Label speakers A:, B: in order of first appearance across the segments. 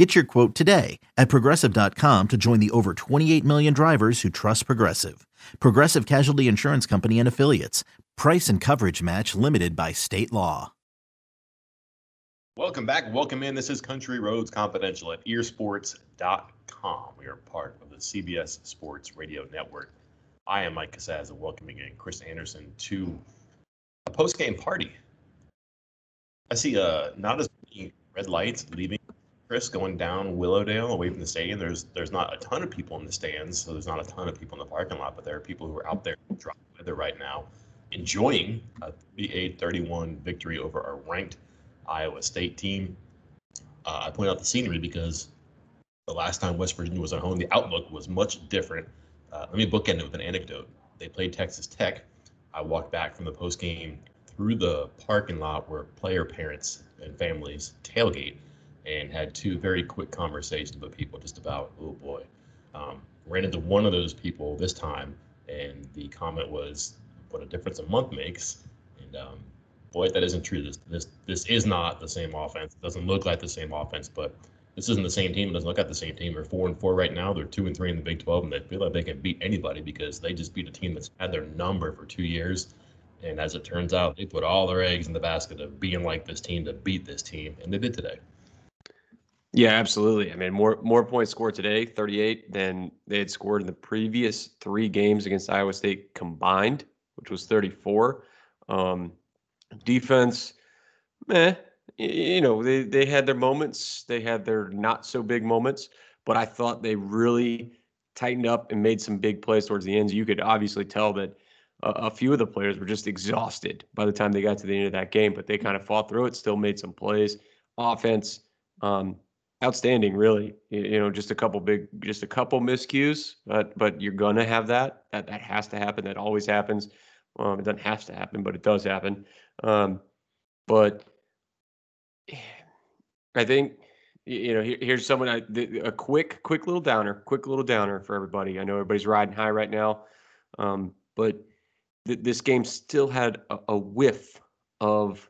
A: Get your quote today at progressive.com to join the over 28 million drivers who trust Progressive. Progressive Casualty Insurance Company and Affiliates. Price and coverage match limited by state law.
B: Welcome back. Welcome in. This is Country Roads Confidential at earsports.com. We are part of the CBS Sports Radio Network. I am Mike Casazza, welcoming in Chris Anderson to a post game party. I see uh, not as many red lights leaving Chris, going down Willowdale away from the stadium, there's there's not a ton of people in the stands, so there's not a ton of people in the parking lot, but there are people who are out there in dry weather right now, enjoying a 38-31 victory over our ranked Iowa State team. Uh, I point out the scenery because the last time West Virginia was at home, the outlook was much different. Uh, let me bookend it with an anecdote. They played Texas Tech. I walked back from the post game through the parking lot where player parents and families tailgate and had two very quick conversations with people just about, oh boy. Um, ran into one of those people this time, and the comment was, what a difference a month makes. And um, boy, that isn't true. This, this, this is not the same offense. It doesn't look like the same offense, but this isn't the same team. It doesn't look like the same team. They're four and four right now. They're two and three in the Big 12, and they feel like they can beat anybody because they just beat a team that's had their number for two years. And as it turns out, they put all their eggs in the basket of being like this team to beat this team, and they did today.
C: Yeah, absolutely. I mean, more more points scored today, 38, than they had scored in the previous three games against Iowa State combined, which was 34. Um, defense, meh. You know, they they had their moments, they had their not so big moments, but I thought they really tightened up and made some big plays towards the ends. You could obviously tell that a, a few of the players were just exhausted by the time they got to the end of that game, but they kind of fought through it, still made some plays. Offense. Um, outstanding, really. You, know, just a couple big, just a couple miscues, but but you're gonna have that. That that has to happen. That always happens. Um, it doesn't have to happen, but it does happen. Um, but I think you know here, here's someone I, a quick quick little downer, quick little downer for everybody. I know everybody's riding high right now, um, but th- this game still had a, a whiff of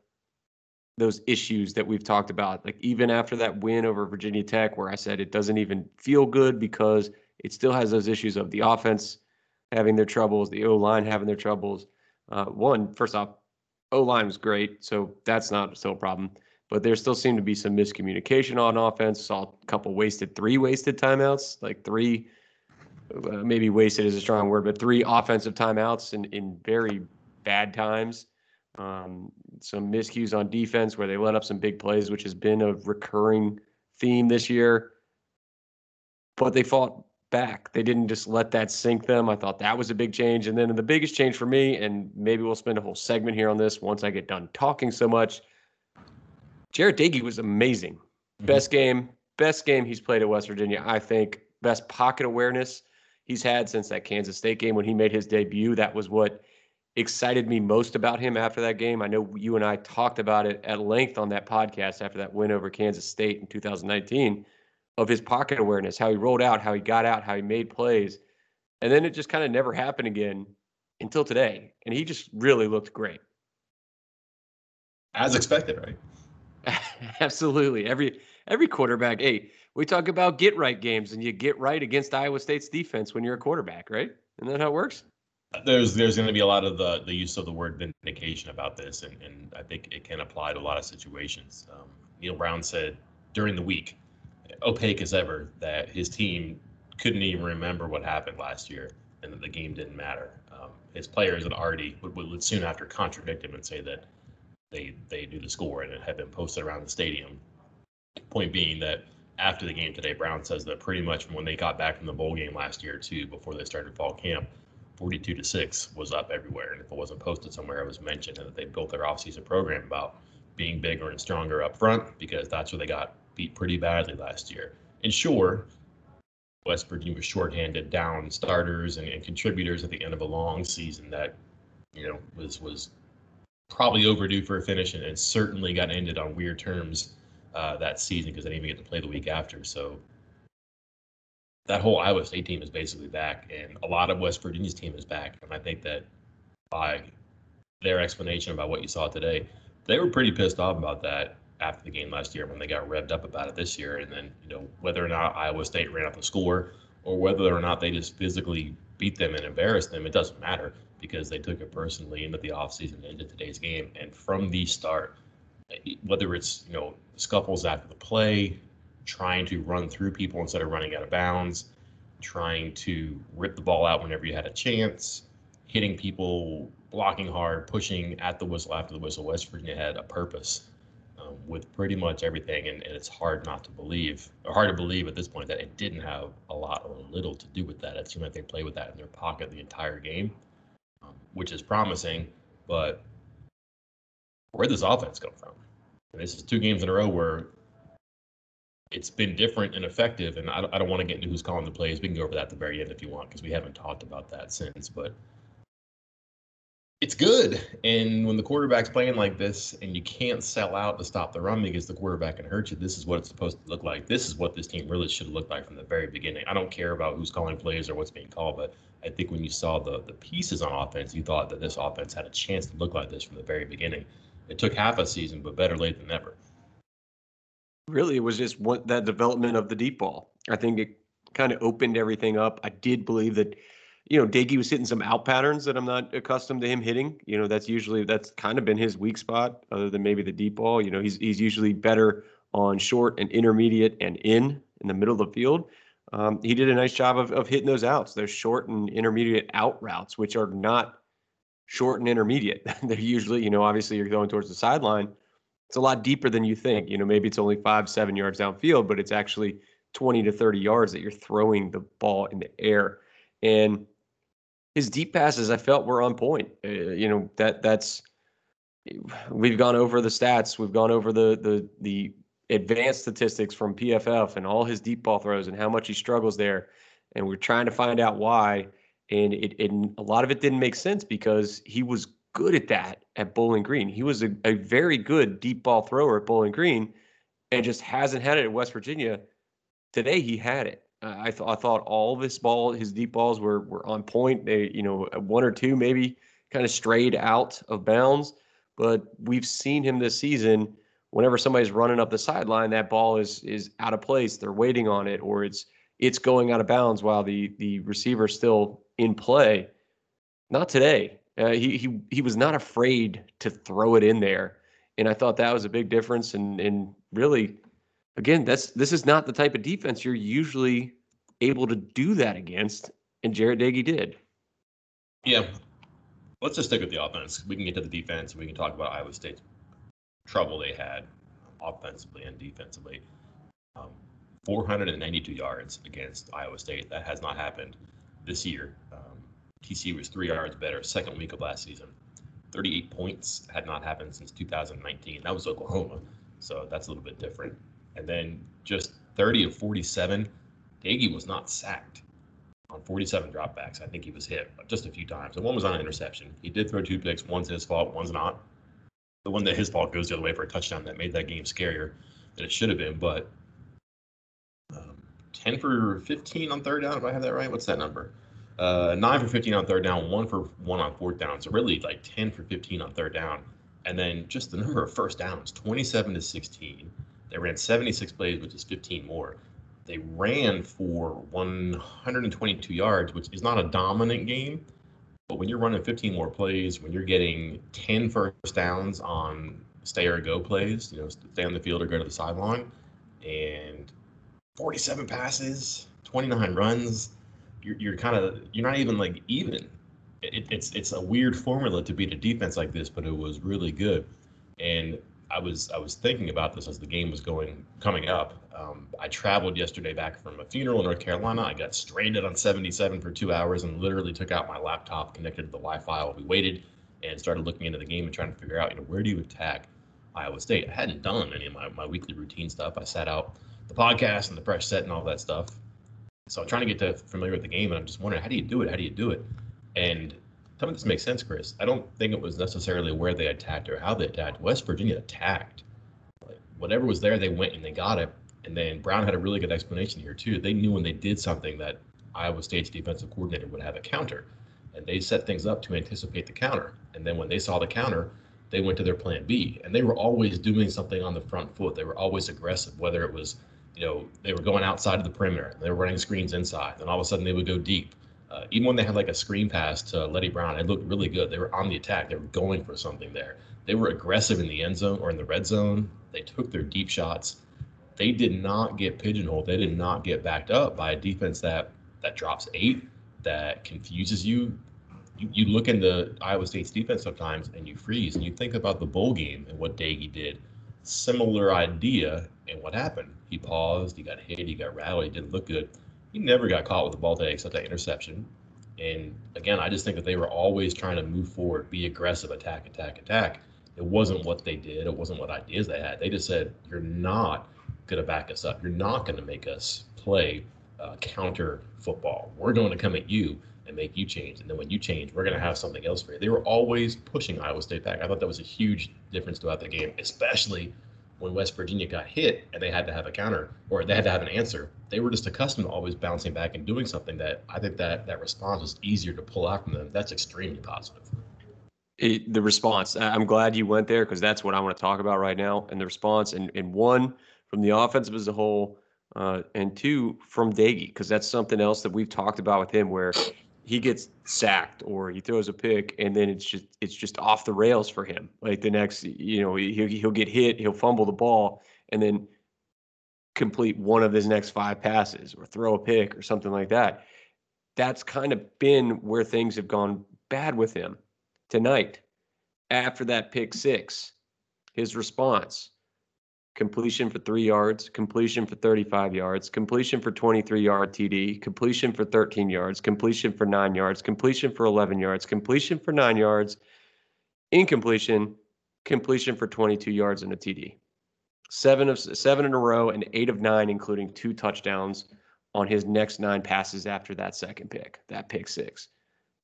C: those issues that we've talked about. Like even after that win over Virginia Tech, where I said it doesn't even feel good because it still has those issues of the offense having their troubles, the O line having their troubles. Uh, one, first off, O line was great, so that's not still a problem. But there still seemed to be some miscommunication on offense. Saw a couple wasted, three wasted timeouts, like three, uh, maybe wasted is a strong word, but three offensive timeouts in, in very bad times. Um, some miscues on defense where they let up some big plays, which has been a recurring theme this year. But they fought back. They didn't just let that sink them. I thought that was a big change. And then the biggest change for me, and maybe we'll spend a whole segment here on this once I get done talking so much. Jarret Doege was amazing. Mm-hmm. Best game, best game he's played at West Virginia, I think. Best pocket awareness he's had since that Kansas State game when he made his debut. That was what excited me most about him after that game. I know you and I talked about it at length on that podcast after that win over Kansas State in 2019 of his pocket awareness, how he rolled out, how he got out, how he made plays. And then it just kind of never happened again until today. And he just really looked great.
B: As expected, right?
C: Absolutely. Every every quarterback, hey, we talk about get right games and you get right against Iowa State's defense when you're a quarterback, right? Isn't that how it works?
B: There's there's going to be a lot of the the use of the word vindication about this, and, and I think it can apply to a lot of situations. Um, Neal Brown said during the week, opaque as ever, that his team couldn't even remember what happened last year, and that the game didn't matter. Um, his players had already would, would soon after contradict him and say that they they knew the score and it had been posted around the stadium. Point being that after the game today, Brown says that pretty much from when they got back from the bowl game last year too, before they started fall camp 42 to 6 was up everywhere. And if it wasn't posted somewhere, it was mentioned and that they built their offseason program about being bigger and stronger up front because that's where they got beat pretty badly last year. And sure, West Virginia was shorthanded down starters and, and contributors at the end of a long season that you know, was was probably overdue for a finish and, and certainly got ended on weird terms uh, that season because they didn't even get to play the week after. So that whole Iowa State team is basically back, and a lot of West Virginia's team is back. And I think that by their explanation about what you saw today, they were pretty pissed off about that after the game last year when they got revved up about it this year. And then, you know, whether or not Iowa State ran up the score or whether or not they just physically beat them and embarrassed them, it doesn't matter because they took it personally into the offseason, into today's game. And from the start, whether it's, you know, scuffles after the play, trying to run through people instead of running out of bounds, trying to rip the ball out whenever you had a chance, hitting people, blocking hard, pushing at the whistle after the whistle. West Virginia had a purpose um, with pretty much everything, and, and, it's hard not to believe, or hard to believe at this point, that it didn't have a lot or little to do with that. It seemed like they played with that in their pocket the entire game, um, which is promising. But where did this offense come from? And this is two games in a row where it's been different and effective. And I, I don't want to get into who's calling the plays. We can go over that at the very end if you want, because we haven't talked about that since. But it's good. And when the quarterback's playing like this and you can't sell out to stop the run because the quarterback can hurt you, this is what it's supposed to look like. This is what this team really should look like from the very beginning. I don't care about who's calling plays or what's being called, but I think when you saw the the pieces on offense, you thought that this offense had a chance to look like this from the very beginning. It took half a season, but better late than never
C: really it was just what that development of the deep ball. I think it kind of opened everything up. I did believe that, you know, Doege was hitting some out patterns that I'm not accustomed to him hitting. You know, that's usually that's kind of been his weak spot, other than maybe the deep ball. You know, he's he's usually better on short and intermediate and in in the middle of the field. Um, he did a nice job of, of hitting those outs, those short and intermediate out routes, which are not short and intermediate. They're usually, you know, obviously you're going towards the sideline, it's a lot deeper than you think. You know, maybe it's only five, seven yards downfield, but it's actually 20 to 30 yards that you're throwing the ball in the air. And his deep passes, I felt were on point. Uh, you know, that that's we've gone over the stats, we've gone over the the the advanced statistics from PFF and all his deep ball throws and how much he struggles there. And we're trying to find out why. And it, it a lot of it didn't make sense because he was good at that at Bowling Green. He was a, a very good deep ball thrower at Bowling Green and just hasn't had it at West Virginia. Today he had it. Uh, I, th- I thought all of his ball, his deep balls were were on point. They, you know, one or two maybe kind of strayed out of bounds, but we've seen him this season. Whenever somebody's running up the sideline, that ball is is out of place. They're waiting on it, or it's it's going out of bounds while the the receiver's still in play. Not today. Uh, he he he was not afraid to throw it in there, and I thought that was a big difference. And and really, again, that's this is not the type of defense you're usually able to do that against, and Jarret Doege did.
B: Yeah, let's just stick with the offense. We can get to the defense, and we can talk about Iowa State's trouble they had offensively and defensively. Um, 492 yards against Iowa State. That has not happened this year. Um, TCU was three yards better second week of last season. 38 points had not happened since 2019. That was Oklahoma, so that's a little bit different. And then just 30 of 47, Doege was not sacked on 47 dropbacks. I think he was hit just a few times, and one was on an interception. He did throw two picks. One's his fault, one's not. The one that his fault goes the other way for a touchdown that made that game scarier than it should have been. But um, 10 for 15 on third down, if I have that right. What's that number? Uh, nine for 15 on third down, one for one on fourth down. So really like 10 for 15 on third down. And then just the number of first downs 27 to 16. They ran 76 plays, which is 15 more. They ran for 122 yards, which is not a dominant game. But when you're running 15 more plays, when you're getting 10 first downs on stay or go plays, you know, stay on the field or go to the sideline, and 47 passes, 29 runs, you're, you're kind of you're not even like even. It, it's it's a weird formula to beat a defense like this, but it was really good. And I was I was thinking about this as the game was going coming up. Um, I traveled yesterday back from a funeral in North Carolina. I got stranded on 77 for two hours and literally took out my laptop, connected to the Wi-Fi while we waited, and started looking into the game and trying to figure out, you know, where do you attack Iowa State? I hadn't done any of my, my weekly routine stuff. I sat out the podcast and the press set and all that stuff so I'm trying to get to familiar with the game, and I'm just wondering how do you do it? How do you do it? And tell me this makes sense, Chris. I don't think it was necessarily where they attacked or how they attacked. West Virginia attacked. Like, whatever was there, they went and they got it. And then Brown had a really good explanation here too. They knew when they did something that Iowa State's defensive coordinator would have a counter, and they set things up to anticipate the counter. And then when they saw the counter, they went to their plan B, and they were always doing something on the front foot. They were always aggressive, whether it was, you know, they were going outside of the perimeter, they were running screens inside, and all of a sudden they would go deep. Uh, even when they had like a screen pass to Leddie Brown, it looked really good. They were on the attack. They were going for something there. They were aggressive in the end zone or in the red zone. They took their deep shots. They did not get pigeonholed. They did not get backed up by a defense that that drops eight, that confuses you you, you look into Iowa State's defense sometimes and you freeze and you think about the bowl game and what Doege did. Similar idea, and what happened? He paused, he got hit, he got rattled, he didn't look good. He never got caught with the ball today except that interception. And again, I just think that they were always trying to move forward, be aggressive, attack, attack, attack. It wasn't what they did. It wasn't what ideas they had. They just said, "You're not going to back us up. You're not going to make us play uh, counter football. We're going to come at you and make you change. And then when you change, we're going to have something else for you. They were always pushing Iowa State back. I thought that was a huge difference throughout the game, especially when West Virginia got hit and they had to have a counter or they had to have an answer. They were just accustomed to always bouncing back and doing something that I think that that response was easier to pull out from them. That's extremely positive.
C: It, the response. I'm glad you went there because that's what I want to talk about right now. And the response, and, and one from the offensive as a whole, uh, and two from Doege, because that's something else that we've talked about with him where he gets sacked or he throws a pick and then it's just it's just off the rails for him. Like the next you know he'll, he'll get hit he'll fumble the ball and then complete one of his next five passes or throw a pick or something like that. That's kind of been where things have gone bad with him tonight. After that pick six his response completion for three yards, completion for 35 yards, completion for 23 yard TD, completion for 13 yards, completion for nine yards, completion for 11 yards, completion for nine yards, incompletion, completion for 22 yards and a TD. Seven of seven in a row and eight of nine, including two touchdowns on his next nine passes after that second pick, that pick six.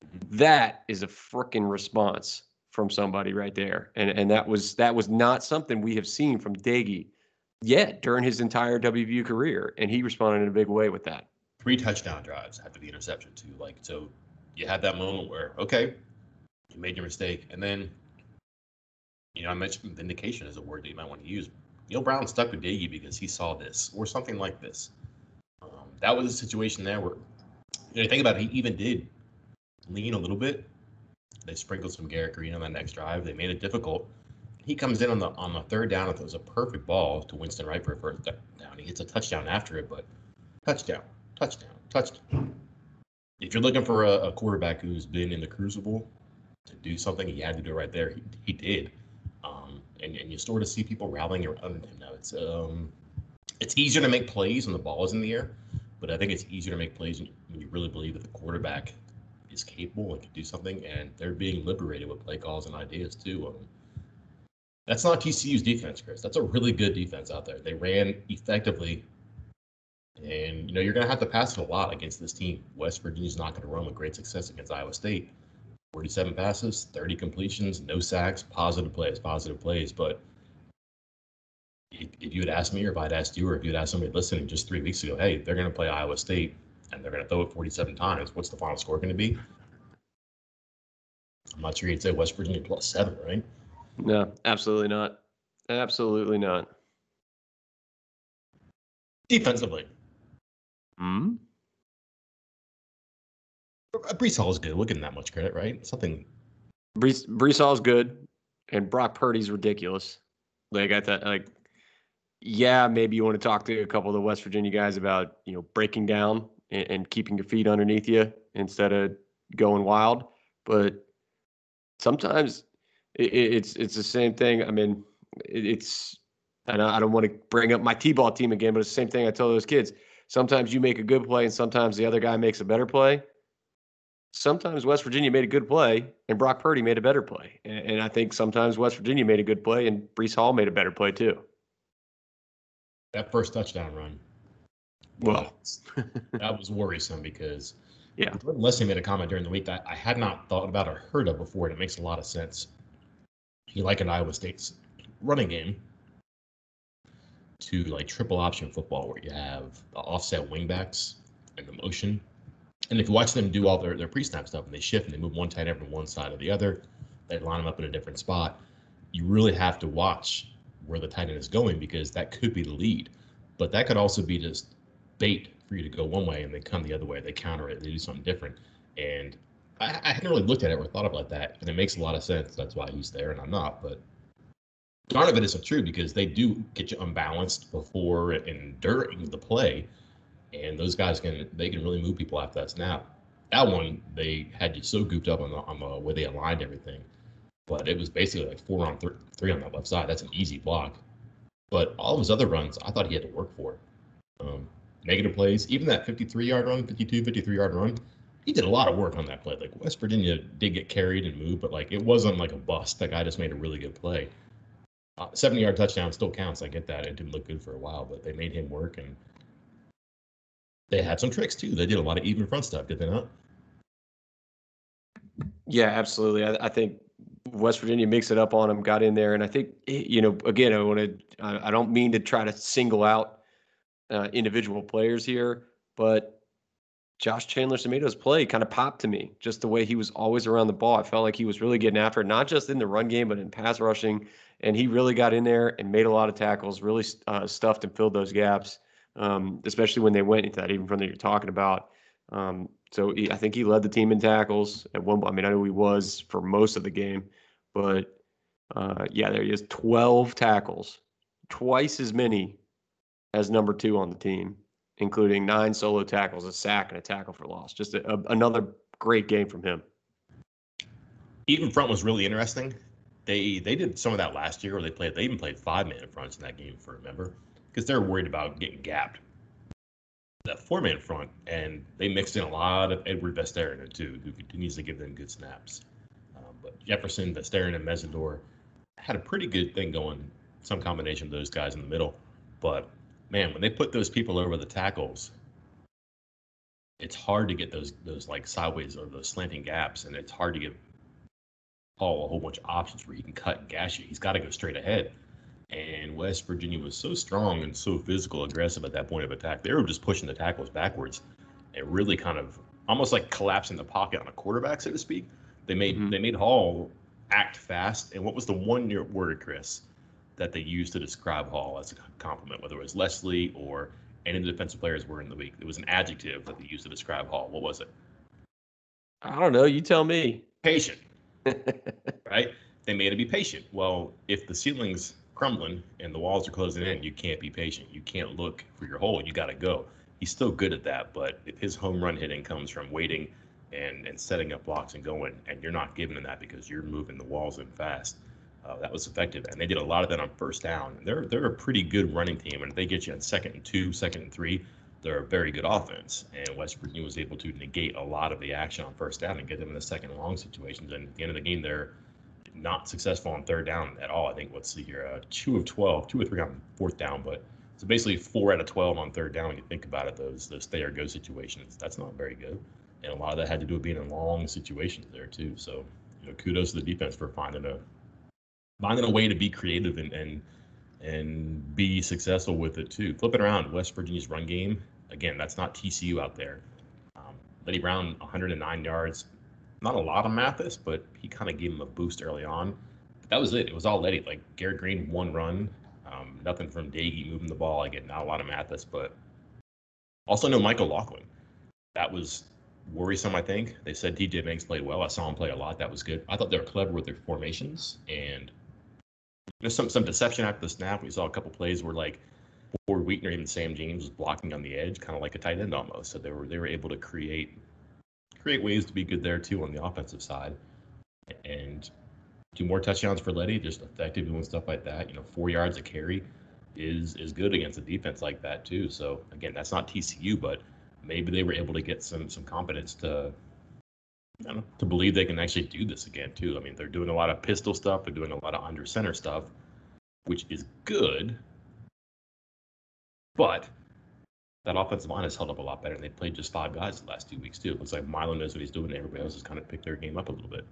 C: Mm-hmm. That is a freaking response from somebody right there. And and that was that was not something we have seen from Doege yet during his entire WVU career. And he responded in a big way with that.
B: Three touchdown drives after the interception too. Like so you had that moment where, okay, you made your mistake. And then, you know, I mentioned vindication is a word that you might want to use. Neal Brown stuck with Doege because he saw this or something like this. Um, that was a situation there where, you know, think about it, he even did lean a little bit they sprinkled some Garrett Greene on that next drive. They made it difficult. He comes in on the on the third down. It was a perfect ball to Winston Wright for a first down. He gets a touchdown after it, but touchdown, touchdown, touchdown. If you're looking for a, a quarterback who's been in the crucible to do something, he had to do it right there. He, he did. Um, and, and you sort of see people rallying around him now. It's um, it's easier to make plays when the ball is in the air, but I think it's easier to make plays when you really believe that the quarterback is capable and can do something, and they're being liberated with play calls and ideas too. Um, that's not TCU's defense, Chris. That's a really good defense out there. They ran effectively, and you know you're going to have to pass it a lot against this team. West Virginia's not going to run with great success against Iowa State. 47 passes, 30 completions, no sacks, positive plays, positive plays. But if you had asked me, or if I'd asked you, or if you'd asked somebody listening just three weeks ago, hey, they're going to play Iowa State and they're going to throw it 47 times, what's the final score going to be? I'm not sure you'd say West Virginia plus seven, right?
C: No, absolutely not. Absolutely not.
B: Defensively.
C: Hmm.
B: Breece Hall is good. We're getting that much credit, right? Something.
C: Breece, Breece Hall is good, and Brock Purdy's ridiculous. Like I thought, like, yeah, maybe you want to talk to a couple of the West Virginia guys about you know breaking down and, and keeping your feet underneath you instead of going wild. But sometimes it, it's it's the same thing. I mean, it, it's and I don't want to bring up my t-ball team again, but it's the same thing I tell those kids. Sometimes you make a good play, and sometimes the other guy makes a better play. Sometimes West Virginia made a good play, and Brock Purdy made a better play. And, and I think sometimes West Virginia made a good play, and Breece Hall made a better play too.
B: That first touchdown run
C: well,
B: that was worrisome because
C: Yeah.
B: Lesley made a comment during the week that I had not thought about or heard of before, and it makes a lot of sense. He likened Iowa State's running game to like triple option football, where you have the offset wingbacks and the motion. And if you watch them do all their, their pre-snap stuff and they shift and they move one tight end from one side to the other, they line them up in a different spot. You really have to watch where the tight end is going because that could be the lead. But that could also be just bait for you to go one way and they come the other way. They counter it. They do something different. And I, I hadn't really looked at it or thought about that. And it makes a lot of sense. That's why he's there and I'm not. But part of it isn't true because they do get you unbalanced before and during the play. And those guys can they can really move people after that snap. That one they had you so gooped up on the on the way they aligned everything. But it was basically like four on th- three on that left side. That's an easy block. But all of his other runs, I thought he had to work for. Um, negative plays, even that 53 yard run, 52, 53 yard run, he did a lot of work on that play. Like West Virginia did get carried and moved, but like it wasn't like a bust. That guy just made a really good play. Uh, 70 yard touchdown still counts. I get that. It didn't look good for a while, but they made him work and they had some tricks too. They did a lot of even front stuff, did they not?
C: Yeah, absolutely. I, I think West Virginia mixed it up on him, got in there, and I think you know again I want to I, I don't mean to try to single out uh, individual players here, but Josh Chandler-Semedo play kind of popped to me. Just the way he was always around the ball, I felt like he was really getting after it, not just in the run game but in pass rushing, and he really got in there and made a lot of tackles, really uh, stuffed and filled those gaps, um, especially when they went into that even from that you're talking about. Um, so he, I think he led the team in tackles at one. I mean, I know he was for most of the game, but uh, yeah, there he is, 12 tackles, twice as many as number two on the team, including nine solo tackles, a sack, and a tackle for loss. Just a, a, another great game from him.
B: Even front was really interesting. They they did some of that last year, where they played. They even played five man fronts in that game, for remember, because they're worried about getting gapped that four man front, and they mixed in a lot of Edward Vesterinen too, who continues to give them good snaps. Um, but Jefferson, Vesterinen, and Mesidor had a pretty good thing going, some combination of those guys in the middle. But man, when they put those people over the tackles, it's hard to get those those like sideways or those slanting gaps, and it's hard to give Paul a whole bunch of options where he can cut and gash you. He's got to go straight ahead. And West Virginia was so strong and so physical, aggressive at that point of attack. They were just pushing the tackles backwards and really kind of almost like collapsing the pocket on a quarterback, so to speak. They made mm-hmm. they made Hall act fast. And what was the one word, Chris, that they used to describe Hall as a compliment, whether it was Lesley or any of the defensive players were in the week? It was an adjective that they used to describe Hall. What was it?
C: I don't know. You tell me.
B: Patient. right? They made him be patient. Well, if the ceiling's crumbling and the walls are closing in, you can't be patient. You can't look for your hole. You got to go. He's still good at that, but if his home run hitting comes from waiting and and setting up blocks and going, and you're not giving him that because you're moving the walls in fast, uh, that was effective. And they did a lot of that on first down. They're they're a pretty good running team, and if they get you on second and two, second and three, they're a very good offense. And West Virginia was able to negate a lot of the action on first down and get them in the second and long situations. And at the end of the game, they're not successful on third down at all. I think what's the year uh, two of 12, two or three on fourth down, but it's basically four out of 12 on third down. When you think about it, those those stay or go situations, that's not very good. And a lot of that had to do with being in long situations there too. So, you know, kudos to the defense for finding a finding a way to be creative and and and be successful with it too. Flipping around, West Virginia's run game again, that's not TCU out there. Um, Leddie Brown, 109 yards, not a lot of Mathis, but he kind of gave him a boost early on. But that was it. It was all Leddie. Like Garrett Greene, one run, um, nothing from Doege moving the ball. Again, not a lot of Mathis, but also no Mike O'Laughlin. That was worrisome, I think. They said TJ Banks played well. I saw him play a lot. That was good. I thought they were clever with their formations and there's some some deception after the snap. We saw a couple plays where like Ford Wheaton or even Sam James was blocking on the edge, kind of like a tight end almost. So they were they were able to create create ways to be good there too on the offensive side, and do more touchdowns for Leddie. just effective doing stuff like that. You know, four yards a carry is is good against a defense like that too. So again, that's not TCU, but maybe they were able to get some some confidence to to believe they can actually do this again too. I mean, they're doing a lot of pistol stuff, they're doing a lot of under center stuff, which is good. But that offensive line has held up a lot better. They played just five guys the last two weeks too. It looks like Milo knows what he's doing. Everybody else has kind of picked their game up a little bit.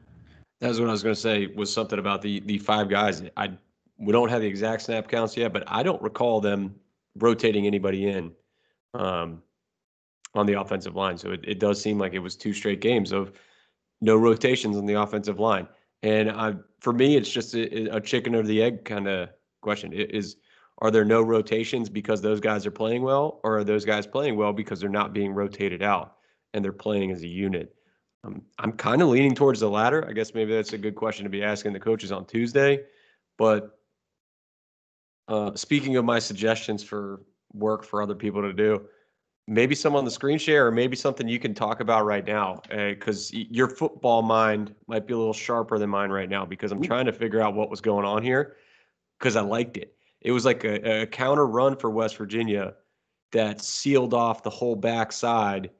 C: That's what I was going to say. Was something about the the five guys. I we don't have the exact snap counts yet, but I don't recall them rotating anybody in um, on the offensive line. So it, it does seem like it was two straight games of no rotations on the offensive line. And I, for me, it's just a, a chicken or the egg kind of question. It is are there no rotations because those guys are playing well, or are those guys playing well because they're not being rotated out and they're playing as a unit? Um, I'm kind of leaning towards the latter. I guess maybe that's a good question to be asking the coaches on Tuesday. But uh, speaking of my suggestions for work for other people to do, maybe some on the screen share or maybe something you can talk about right now because uh, your football mind might be a little sharper than mine right now because I'm trying to figure out what was going on here because I liked it. It was like a, a counter run for West Virginia that sealed off the whole backside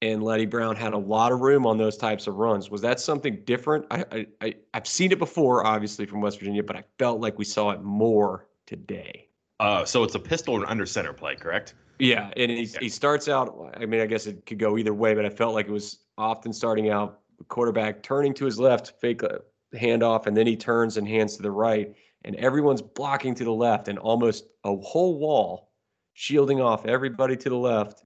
C: and Leddie Brown had a lot of room on those types of runs. Was that something different? I, I, I have seen it before, obviously from West Virginia, but I felt like we saw it more today.
B: Uh, so it's a pistol and under center play, correct?
C: Yeah, mm-hmm. and he, yeah. he starts out. I mean, I guess it could go either way, but I felt like it was often starting out quarterback turning to his left, fake handoff, and then he turns and hands to the right, and everyone's blocking to the left, and almost a whole wall shielding off everybody to the left,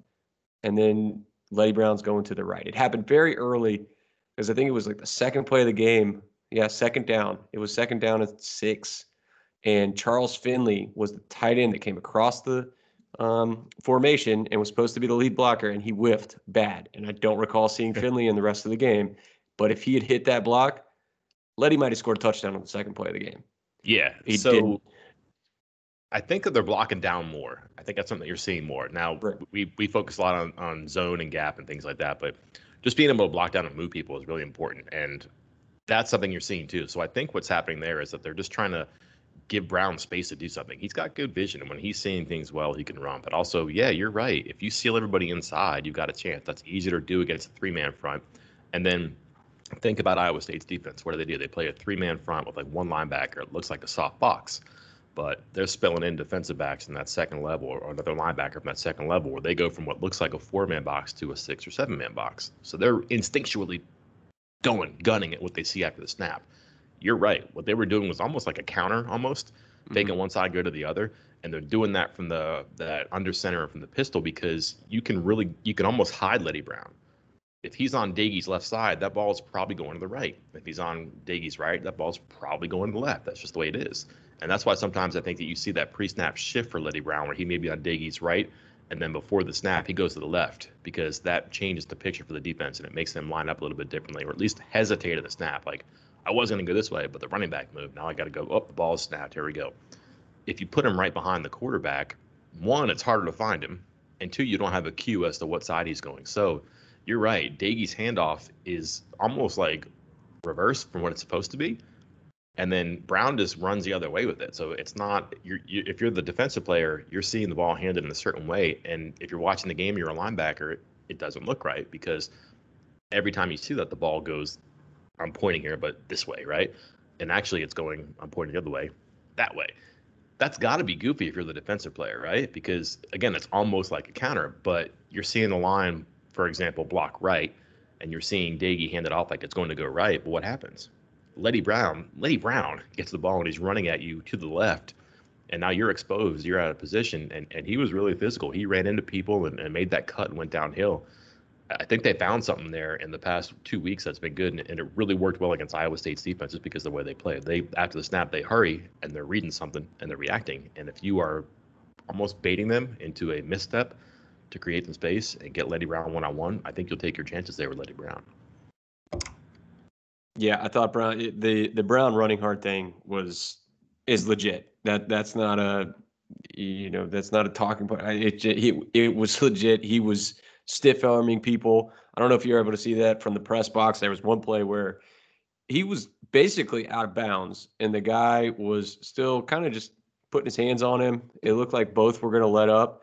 C: and then Leddie Brown's going to the right. It happened very early because I think it was like the second play of the game. Yeah, second down. It was second down at six, and Charles Finley was the tight end that came across the um, formation and was supposed to be the lead blocker, and he whiffed bad. And I don't recall seeing Finley in the rest of the game. But if he had hit that block, Leddie might have scored a touchdown on the second play of the game.
B: Yeah. He so didn't. I think that they're blocking down more. I think that's something that you're seeing more. Now right. we we focus a lot on, on zone and gap and things like that, but just being able to block down and move people is really important. And that's something you're seeing too. So I think what's happening there is that they're just trying to give Brown space to do something. He's got good vision, and when he's seeing things well, he can run. But also, yeah, you're right. If you seal everybody inside, you've got a chance. That's easier to do against a three man front. And then think about Iowa State's defense. What do they do? They play a three man front with like one linebacker. It looks like a soft box. But they're spilling in defensive backs in that second level or another linebacker from that second level where they go from what looks like a four man box to a six or seven man box. So they're instinctually going, gunning at what they see after the snap you're right. What they were doing was almost like a counter, almost mm-hmm. taking one side, go to the other, and they're doing that from the that under center from the pistol because you can really you can almost hide Leddie Brown. If he's on Doege's left side, that ball is probably going to the right. If he's on Doege's right, that ball's probably going to the left. That's just the way it is. And that's why sometimes I think that you see that pre-snap shift for Leddie Brown where he may be on Doege's right, and then before the snap he goes to the left because that changes the picture for the defense and it makes them line up a little bit differently or at least hesitate at the snap. Like I was going to go this way, but the running back moved. Now I got to go. Oh, the ball snapped. Here we go. If you put him right behind the quarterback, one, it's harder to find him, and two, you don't have a cue as to what side he's going. So you're right. Doege's handoff is almost like reverse from what it's supposed to be, and then Brown just runs the other way with it. So it's not you're, you, if you're the defensive player, you're seeing the ball handed in a certain way, and if you're watching the game, you're a linebacker. It doesn't look right because every time you see that, the ball goes I'm pointing here, but this way, right? And actually, it's going, I'm pointing the other way, that way. That's got to be goofy if you're the defensive player, right? Because again, it's almost like a counter, but you're seeing the line, for example, block right, and you're seeing Doege hand it off like it's going to go right. But what happens? Leddie Brown, Leddie Brown gets the ball and he's running at you to the left, and now you're exposed. You're out of position, and and he was really physical. He ran into people and, and made that cut and went downhill. I think they found something there in the past two weeks that's been good, and, and, it really worked well against Iowa State's defense just because of the way they play. They after the snap they hurry and they're reading something and they're reacting. And if you are almost baiting them into a misstep to create some space and get Leddie Brown one on one, I think you'll take your chances there with Leddie Brown.
C: Yeah, I thought Brown the the Brown running hard thing was is legit. That that's not a you know that's not a talking point. It it, it was legit. He was stiff arming people. I don't know if you're able to see that from the press box. There was one play where he was basically out of bounds, and the guy was still kind of just putting his hands on him. It looked like both were going to let up,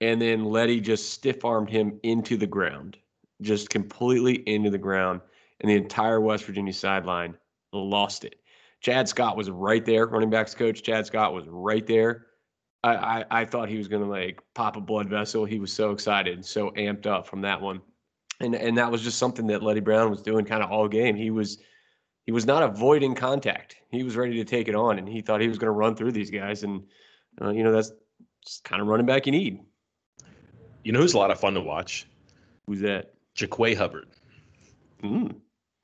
C: and then Leddie just stiff armed him into the ground, just completely into the ground, and the entire West Virginia sideline lost it. Chad Scott was right there, running backs coach. Chad Scott was right there I, I, I thought he was going to like pop a blood vessel. He was so excited, so amped up from that one, and and that was just something that Leddie Brown was doing kind of all game. He was he was not avoiding contact. He was ready to take it on, and he thought he was going to run through these guys. And uh, you know that's kind of running back you need.
B: You know who's a lot of fun to watch?
C: Who's that?
B: Jaquay Hubbard.
C: Mm.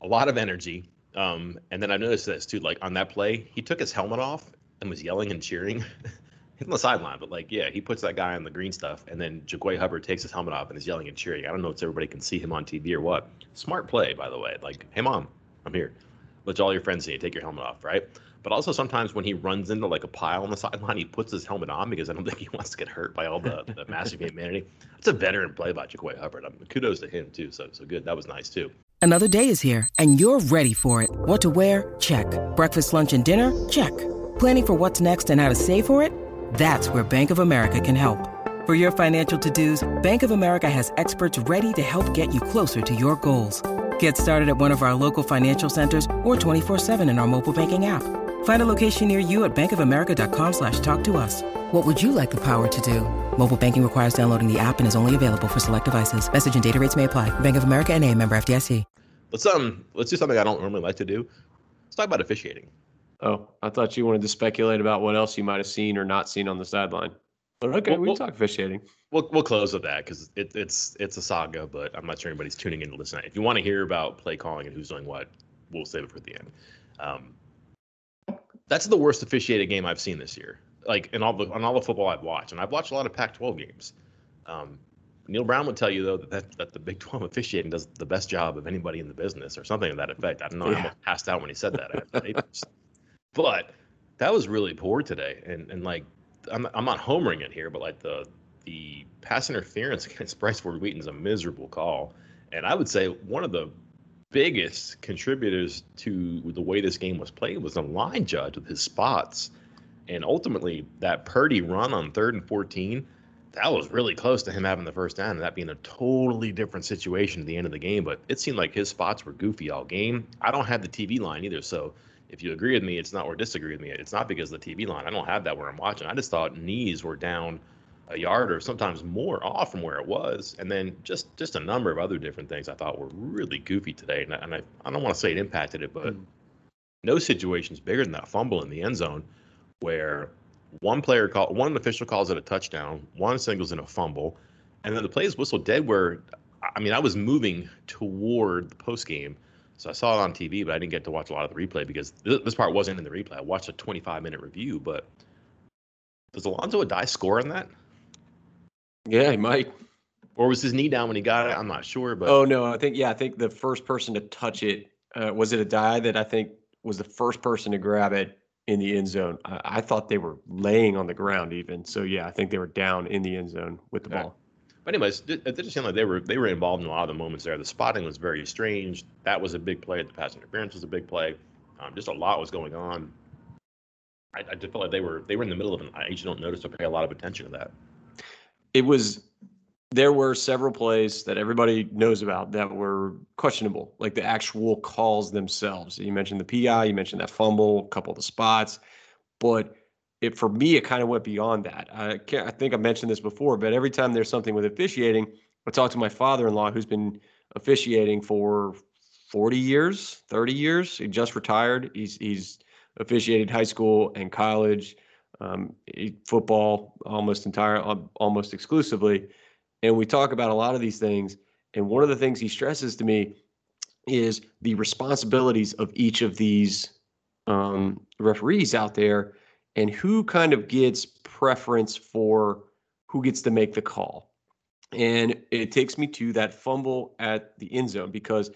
B: A lot of energy. Um, and then I noticed this too, like on that play, he took his helmet off and was yelling and cheering. on the sideline, but like, yeah, he puts that guy on the green stuff, and then Jaquay Hubbard takes his helmet off and is yelling and cheering. I don't know if everybody can see him on TV or what. Smart play, by the way. Like, hey, mom, I'm here. Let all your friends see you. Take your helmet off, right? But also sometimes when he runs into like a pile on the sideline, he puts his helmet on because I don't think he wants to get hurt by all the, the massive humanity. It's a veteran play by Jaquay Hubbard. I mean, kudos to him too. So so good. That was nice too.
D: Another day is here and you're ready for it. What to wear? Check. Breakfast, lunch, and dinner? Check. Planning for what's next and how to save for it? That's where Bank of America can help. For your financial to-dos, Bank of America has experts ready to help get you closer to your goals. Get started at one of our local financial centers or 24-7 in our mobile banking app. Find a location near you at bankofamerica.com slash talk to us. What would you like the power to do? Mobile banking requires downloading the app and is only available for select devices. Message and data rates may apply. Bank of America and a member FDIC.
B: Let's um let's do something I don't normally like to do. Let's talk about officiating.
C: Oh, I thought you wanted to speculate about what else you might have seen or not seen on the sideline. But okay,
B: Well,
C: we
B: well-
C: talk officiating.
B: We'll we'll close with that because it, it's it's a saga, but I'm not sure anybody's tuning in to listen. If you want to hear about play calling and who's doing what, we'll save it for the end. Um, that's the worst officiated game I've seen this year. Like in all the on all the football I've watched, and I've watched a lot of Pac-12 games. Um, Neal Brown would tell you though that, that that the Big 12 officiating does the best job of anybody in the business, or something to that effect. I don't know. I
C: Yeah.
B: almost passed out when he said that. Naples. But that was really poor today, and and like I'm I'm not homering it here, but like the the pass interference against Bryce Ford Wheaton's a miserable call, and I would say one of the biggest contributors to the way this game was played was the line judge with his spots, and ultimately that Purdy run on third and fourteen, that was really close to him having the first down, and that being a totally different situation at the end of the game. But it seemed like his spots were goofy all game. I don't have the TV line either, so if you agree with me, it's not or disagree with me. It's not because of the TV line. I don't have that where I'm watching. I just thought knees were down a yard or sometimes more off from where it was, and then just just a number of other different things I thought were really goofy today. And I, and I, I don't want to say it impacted it, but
C: Mm.
B: no situation's bigger than that fumble in the end zone where one player call one official calls it a touchdown, one singles in a fumble, and then the play is whistled dead. Where I mean, I was moving toward the post game. So I saw it on TV, but I didn't get to watch a lot of the replay because this, this part wasn't in the replay. I watched a 25 minute review, but does Alonzo Addae score on that?
C: Yeah, he might.
B: Or was his knee down when he got it? I'm not sure, but
C: Oh no, I think yeah, I think the first person to touch it uh, was it Addae that I think was the first person to grab it in the end zone. I, I thought they were laying on the ground even. So yeah, I think they were down in the end zone with the ball.
B: But anyways, it it just seemed like they were they were involved in a lot of the moments there. The spotting was very strange. That was a big play. The pass interference was a big play. Um, just a lot was going on. I, I just felt like they were they were in the middle of it. I usually don't notice or pay a lot of attention to that.
C: It was there were several plays that everybody knows about that were questionable, like the actual calls themselves. You mentioned the PI, you mentioned that fumble, a couple of the spots, but it for me it kind of went beyond that. I can't, I think I mentioned this before, but every time there's something with officiating, I talk to my father-in-law who's been officiating for 40 years, 30 years. He just retired. He's he's officiated high school and college, um, football almost entire almost exclusively. And we talk about a lot of these things. And one of the things he stresses to me is the responsibilities of each of these um, referees out there and who kind of gets preference for who gets to make the call. And it takes me to that fumble at the end zone because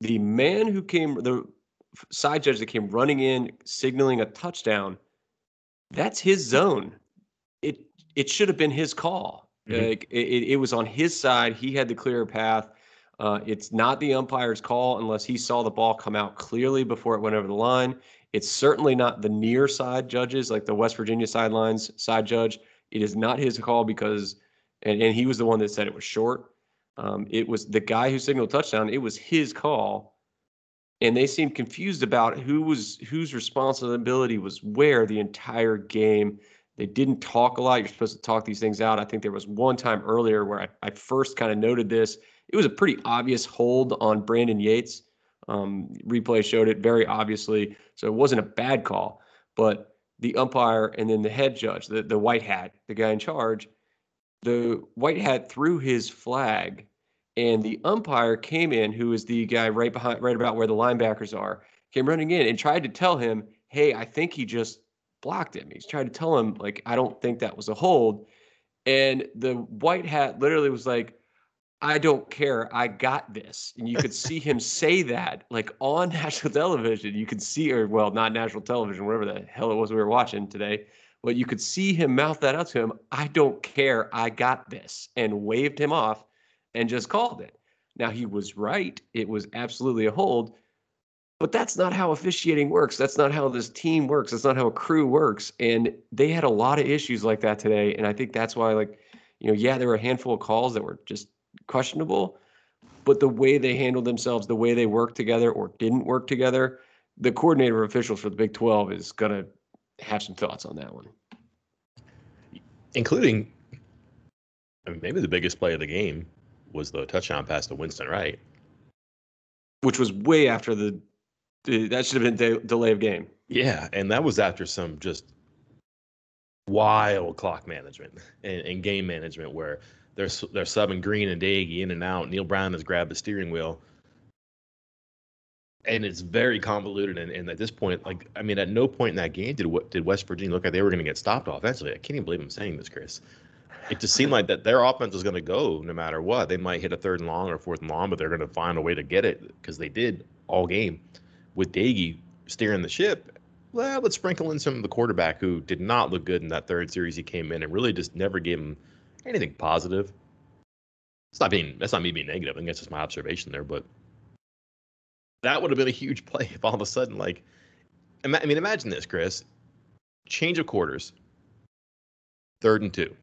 C: the man who came, the side judge that came running in, signaling a touchdown, that's his zone. It it should have been his call.
B: Mhm.
C: Like it, it was on his side. He had the clearer path. Uh, it's not the umpire's call unless he saw the ball come out clearly before it went over the line. It's certainly not the near side judges, like the West Virginia sidelines side judge. It is not his call because, and, and he was the one that said it was short. Um, it was the guy who signaled touchdown. It was his call, and they seemed confused about who was whose responsibility was where the entire game. They didn't talk a lot. You're supposed to talk these things out. I think there was one time earlier where I, I first kind of noted this. It was a pretty obvious hold on Brandon Yates. Um, replay showed it very obviously. So it wasn't a bad call. But the umpire and then the head judge, the, the white hat, the guy in charge, the white hat threw his flag and the umpire came in, who is the guy right behind, right about where the linebackers are, came running in and tried to tell him, "Hey, I think he just blocked him." He's trying to tell him, like, "I don't think that was a hold," and the white hat literally was like, "I don't care, I got this," and you could see him say that like on national television. You could see, or well, not national television, whatever the hell it was we were watching today. But you could see him mouth that out to him. I don't care. I got this, and waved him off and just called it. Now, he was right. It was absolutely a hold, but that's not how officiating works. That's not how this team works. That's not how a crew works. And they had a lot of issues like that today. And I think that's why, like, you know, yeah, there were a handful of calls that were just questionable, but the way they handled themselves, the way they worked together or didn't work together, the coordinator of officials for the Big 12 is going to have some thoughts on that one.
B: Including, I mean, maybe the biggest play of the game was the touchdown pass to Winston Wright,
C: which was way after the, that should have been de- delay of game.
B: Yeah, and that was after some just wild clock management and, and game management where they're they're subbing Greene and Doege in and out. Neal Brown has grabbed the steering wheel. And it's very convoluted, and, and at this point, like I mean, at no point in that game did what did West Virginia look like they were going to get stopped offensively. I can't even believe I'm saying this, Chris it just seemed like that their offense was going to go no matter what. They might hit a third and long or fourth and long, but they're going to find a way to get it because they did all game with Doege steering the ship. Well, let's sprinkle in some of the quarterback who did not look good in that third series he came in and really just never gave him anything positive. It's not being that's not me being negative. I think that's just my observation there, but that would have been a huge play if all of a sudden, like, I mean, imagine this, Chris. Change of quarters, third and two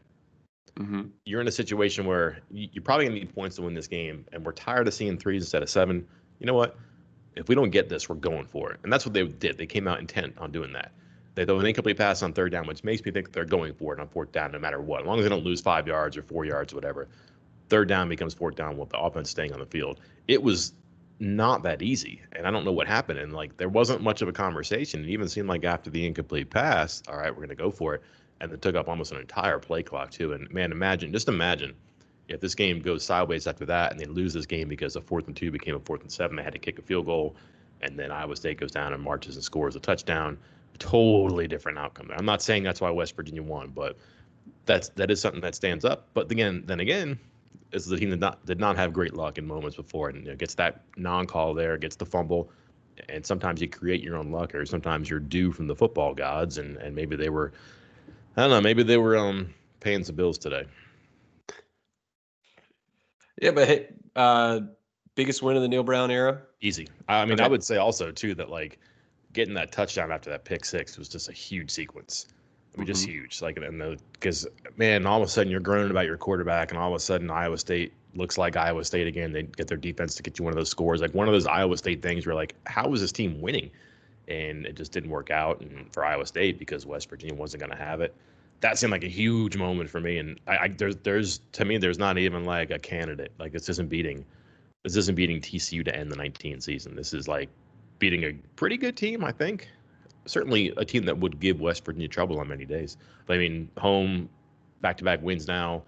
B: mm-hmm. you're in a situation where you're probably going to need points to win this game, and we're tired of seeing threes instead of seven. You know what? If we don't get this, we're going for it. And that's what they did. They came out intent on doing that. They throw an incomplete pass on third down, which makes me think they're going for it on fourth down no matter what. As long as they don't lose five yards or four yards, or whatever. Third down becomes fourth down with the offense staying on the field. It was not that easy. And I don't know what happened. And like there wasn't much of a conversation. It even seemed like after the incomplete pass, all right, we're gonna go for it and it took up almost an entire play clock too. And man, imagine just imagine if this game goes sideways after that and they lose this game because a fourth and two became a fourth and seven, they had to kick a field goal, and then Iowa State goes down and marches and scores a touchdown. Totally different outcome. there. I'm not saying that's why West Virginia won, but that's that is something that stands up. But again, then again, is the team that not did not have great luck in moments before, and you know, gets that non-call there, gets the fumble, and sometimes you create your own luck, or sometimes you're due from the football gods, and and maybe they were I don't know. Maybe they were um paying some bills today.
C: Yeah, but hey, uh, biggest win of the Neal Brown era.
B: Easy. I mean, okay. I would say also too that like getting that touchdown after that pick six was just a huge sequence. I mean, mm-hmm. just huge. Like, and the because man, all of a sudden you're groaning about your quarterback, and all of a sudden Iowa State looks like Iowa State again. They get their defense to get you one of those scores, like one of those Iowa State things where like, how is this team winning? and it just didn't work out and for Iowa State because West Virginia wasn't going to have it. That seemed like a huge moment for me, and I, I, there's there's to me there's not even like a candidate. Like this isn't beating this isn't beating TCU to end the 19 season. This is like beating a pretty good team, I think. Certainly a team that would give West Virginia trouble on many days. But I mean, home back-to-back wins now,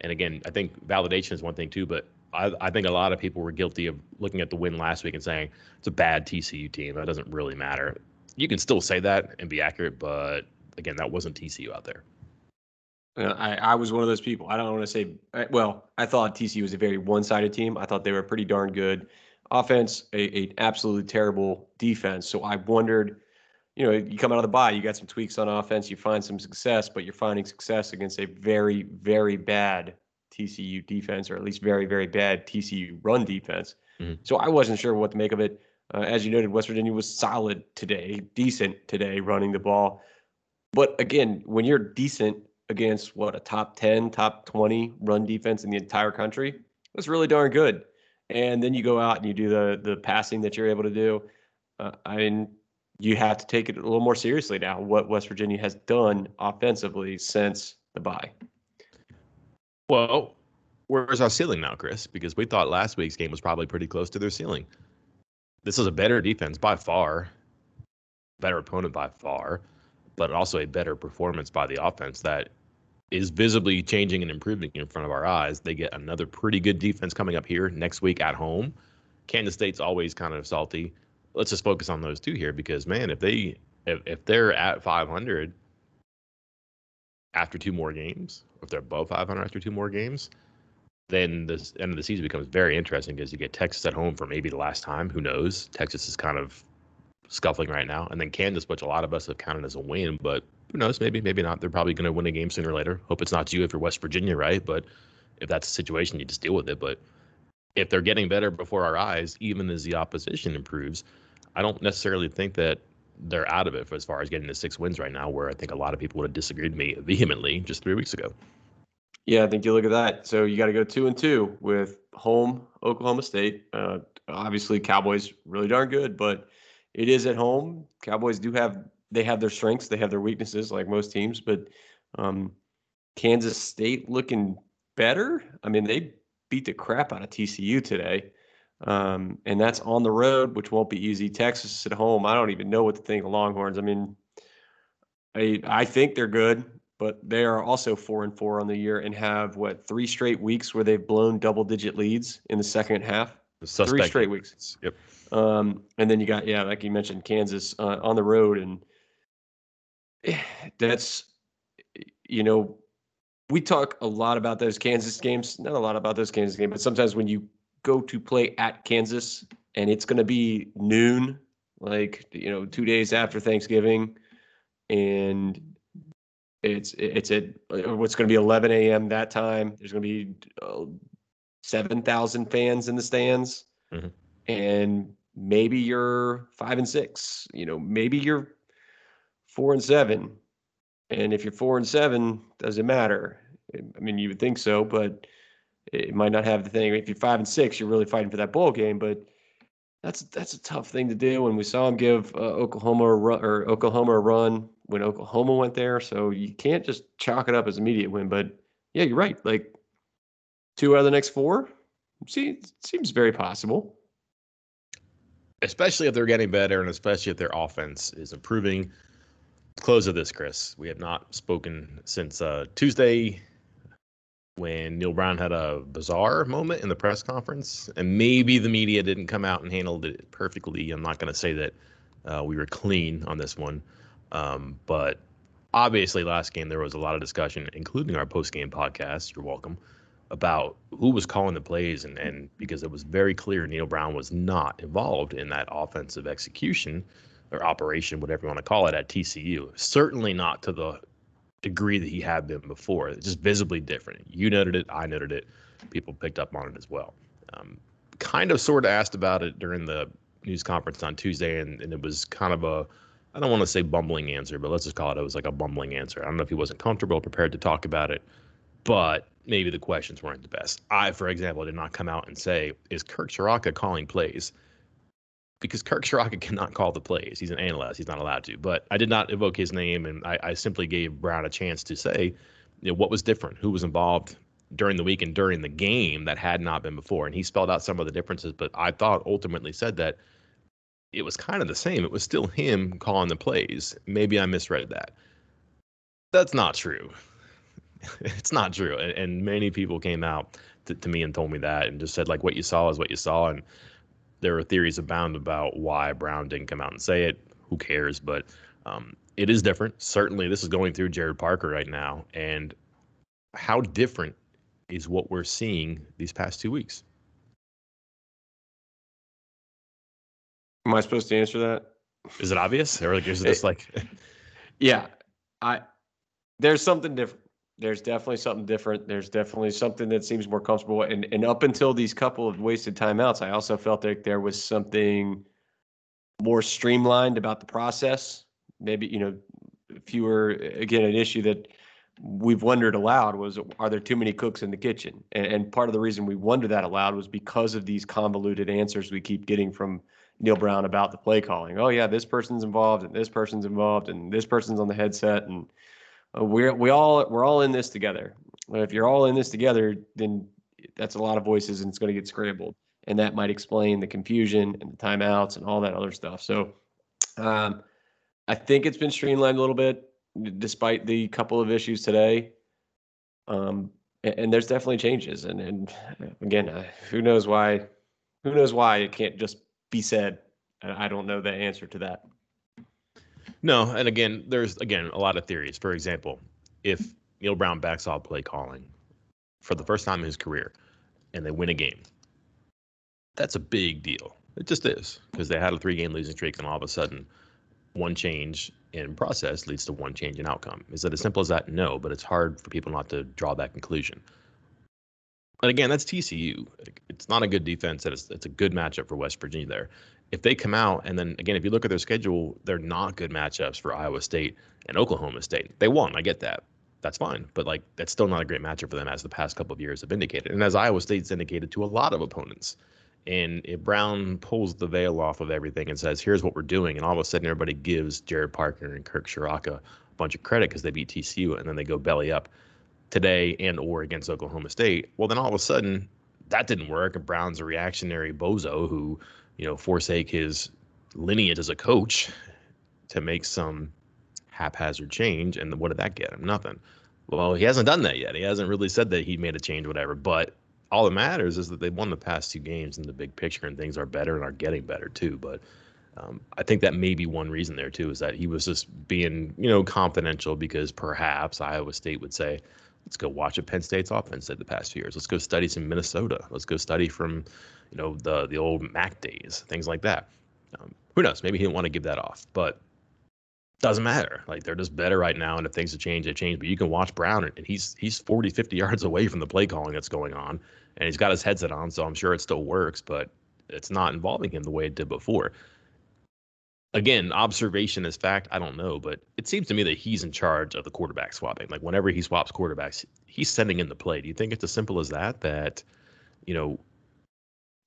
B: and again, I think validation is one thing too, but I, I, think a lot of people were guilty of looking at the win last week and saying it's a bad TCU team. That doesn't really matter. You can still say that and be accurate, but again, that wasn't TCU out there.
C: I, I was one of those people. I don't want to say, eh, well, I thought TCU was a very one sided team. I thought they were pretty darn good. Offense, a, a absolutely terrible defense. So I wondered, you know, you come out of the bye, you got some tweaks on offense, you find some success, but you're finding success against a very, very bad TCU defense, or at least very, very bad TCU run defense. Mm-hmm. So I wasn't sure what to make of it. Uh, as you noted, West Virginia was solid today, decent today running the ball. But again, when you're decent against what a top 10, top 20 run defense in the entire country, that's really darn good. And then you go out and you do the the passing that you're able to do. Uh, I mean, you have to take it a little more seriously now. What West Virginia has done offensively since the bye.
B: Well, where's our ceiling now, Chris? Because we thought last week's game was probably pretty close to their ceiling. This is a better defense by far, better opponent by far, but also a better performance by the offense that is visibly changing and improving in front of our eyes. They get another pretty good defense coming up here next week at home. Kansas State's always kind of salty. Let's just focus on those two here because man, if they if, if they're at 500 after two more games, if they're above 500 after two more games, then the end of the season becomes very interesting because you get Texas at home for maybe the last time. Who knows? Texas is kind of scuffling right now, and then Kansas, which a lot of us have counted as a win, but who knows? Maybe, maybe not. They're probably going to win a game sooner or later. Hope it's not you if you're West Virginia, right? But if that's the situation, you just deal with it. But if they're getting better before our eyes, even as the opposition improves, I don't necessarily think that they're out of it as far as getting the six wins right now, where I think a lot of people would have disagreed with me vehemently just three weeks ago.
C: Yeah, I think you look at that. So you got to go two and two with home Oklahoma State. Uh, obviously, Cowboys really darn good, but it is at home. Cowboys do have they have their strengths, they have their weaknesses, like most teams. But um, Kansas State looking better. I mean, they beat the crap out of TCU today. Um, and that's on the road, which won't be easy. Texas at home, I don't even know what to think of Longhorns. I mean, I I think they're good, but they are also four and four on the year and have what three straight weeks where they've blown double digit leads in the second half. Three straight weeks.
B: Yep.
C: Um, and then you got yeah, like you mentioned, Kansas uh, on the road, and that's you know we talk a lot about those Kansas games. Not a lot about those Kansas games, but sometimes when you go to play at Kansas and it's going to be noon, like you know, two days after Thanksgiving, and it's it's at what's going to be 11 a.m. that time. There's going to be uh, seven thousand fans in the stands, mm-hmm. and maybe you're five and six. You know, maybe you're four and seven. And if you're four and seven, does it matter? I mean, you would think so, but it might not have the thing. If you're five and six, you're really fighting for that bowl game. But that's that's a tough thing to do. And we saw him give uh, Oklahoma a run, or Oklahoma a run when Oklahoma went there. So you can't just chalk it up as an immediate win. But yeah, you're right. Like two out of the next four, see, seems very possible.
B: Especially if they're getting better, and especially if their offense is improving close of this, Chris. We have not spoken since uh, Tuesday when Neal Brown had a bizarre moment in the press conference, and maybe the media didn't come out and handled it perfectly. I'm not going to say that uh, we were clean on this one, um, but obviously, last game there was a lot of discussion, including our post game podcast. You're welcome. About who was calling the plays, and, and because it was very clear Neal Brown was not involved in that offensive execution or operation, whatever you want to call it, at TCU. Certainly not to the degree that he had been before. It's just visibly different. You noted it, I noted it. People picked up on it as well. Um, kind of sort of asked about it during the news conference on Tuesday, and, and it was kind of a I don't want to say bumbling answer, but let's just call it it was like a bumbling answer. I don't know if he wasn't comfortable, prepared to talk about it, but maybe the questions weren't the best. I, for example, did not come out and say, is Kirk Ciarrocca calling plays? because Kirk Ciarrocca cannot call the plays. He's an analyst. He's not allowed to. But I did not evoke his name, and I, I simply gave Brown a chance to say you know, what was different, who was involved during the week and during the game that had not been before. And he spelled out some of the differences, but I thought ultimately said that it was kind of the same. It was still him calling the plays. Maybe I misread that. That's not true. it's not true. And, and many people came out to, to me and told me that and just said, like, what you saw is what you saw. And there are theories abound about why Brown didn't come out and say it. Who cares? But um, it is different. Certainly, this is going through Gerad Parker right now, and how different is what we're seeing these past two weeks?
C: Am I supposed to answer that?
B: Is it obvious, or like is it just like?
C: yeah, I. There's something different there's definitely something different. There's definitely something that seems more comfortable. And and up until these couple of wasted timeouts, I also felt like there was something more streamlined about the process. Maybe you know, fewer. Again, an issue that we've wondered aloud was: Are there too many cooks in the kitchen? And, and part of the reason we wondered that aloud was because of these convoluted answers we keep getting from Neal Brown about the play calling. Oh yeah, this person's involved and this person's involved and this person's on the headset and we're we all we're all in this together. If you're all in this together, then that's a lot of voices and it's going to get scrambled, and that might explain the confusion and the timeouts and all that other stuff. So, um, I think it's been streamlined a little bit, despite the couple of issues today. Um, and, and there's definitely changes, and and again, uh, who knows why? Who knows why it can't just be said? I don't know the answer to that.
B: No, and again, there's again a lot of theories. For example, if Neal Brown backs off play calling for the first time in his career and they win a game, that's a big deal. It just is because they had a three game losing streak and all of a sudden one change in process leads to one change in outcome. Is it as simple as that? No, but it's hard for people not to draw that conclusion. And again, that's TCU. It's not a good defense. It's, it's a good matchup for West Virginia there. If they come out and then again, if you look at their schedule, they're not good matchups for Iowa State and Oklahoma State. They won. I get that. That's fine. But like that's still not a great matchup for them as the past couple of years have indicated. And as Iowa State's indicated to a lot of opponents. And if Brown pulls the veil off of everything and says, here's what we're doing, and all of a sudden everybody gives Gerad Parker and Kirk Ciarrocca a bunch of credit because they beat TCU and then they go belly up today and or against Oklahoma State, well then all of a sudden that didn't work and Brown's a reactionary bozo who, you know, forsake his lineage as a coach to make some haphazard change and what did that get him? Nothing. Well, he hasn't done that yet. He hasn't really said that he made a change, whatever. But all that matters is that they won the past two games in the big picture, and things are better and are getting better too. But um, I think that may be one reason there too, is that he was just being, you know, confidential because perhaps Iowa State would say, let's go watch what Penn State's offense did the past few years. Let's go study some Minnesota. Let's go study from, you know, the the old MAC days, things like that. Um, who knows? Maybe he didn't want to give that off, but doesn't matter. Like they're just better right now, and if things have changed, they change. But you can watch Brown, and he's he's 40, 50 yards away from the play calling that's going on, and he's got his headset on, so I'm sure it still works, but it's not involving him the way it did before again, observation is fact. I don't know, but it seems to me that he's in charge of the quarterback swapping. Like whenever he swaps quarterbacks, he's sending in the play. Do you think it's as simple as that? That, you know,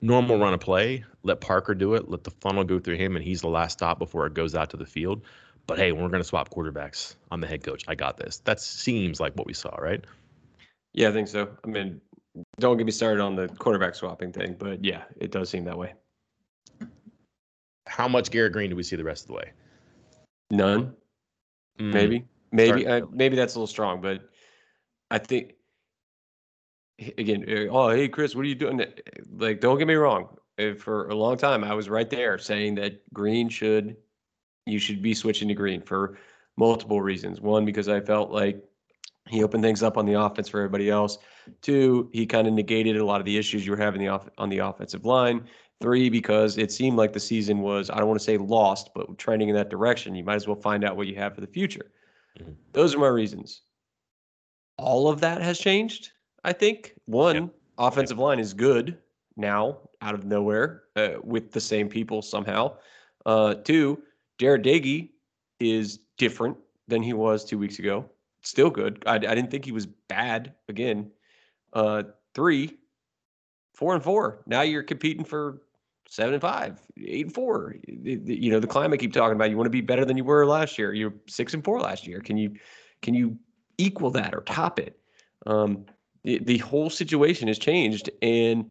B: normal run of play, let Parker do it, let the funnel go through him, and he's the last stop before it goes out to the field. But hey, we're going to swap quarterbacks. I'm the head coach. I got this. That seems like what we saw, right?
C: Yeah, I think so. I mean, don't get me started on the quarterback swapping thing, but yeah, it does seem that way
B: how much Garrett Greene do we see the rest of the way?
C: None. Mm. Maybe. Maybe. Uh, maybe that's a little strong, but I think again. Uh, oh, hey, Chris, what are you doing? Like, don't get me wrong. For a long time, I was right there saying that Greene should, you should be switching to Greene for multiple reasons. One, because I felt like he opened things up on the offense for everybody else. Two, he kind of negated a lot of the issues you were having the off- on the offensive line. Three, because it seemed like the season was, I don't want to say lost, but trending in that direction. You might as well find out what you have for the future. Mm-hmm. Those are my reasons. All of that has changed, I think. One, yep. offensive yep. line is good now, out of nowhere, uh, with the same people somehow. Uh, two, Jarret Doege is different than he was two weeks ago. Still good. I, I didn't think he was bad again. Uh, three, four and four. Now you're competing for seven and five, eight and four. You know the climate keep talking about. You want to be better than you were last year. You're six and four last year. Can you can you equal that or top it? Um, the, the whole situation has changed, and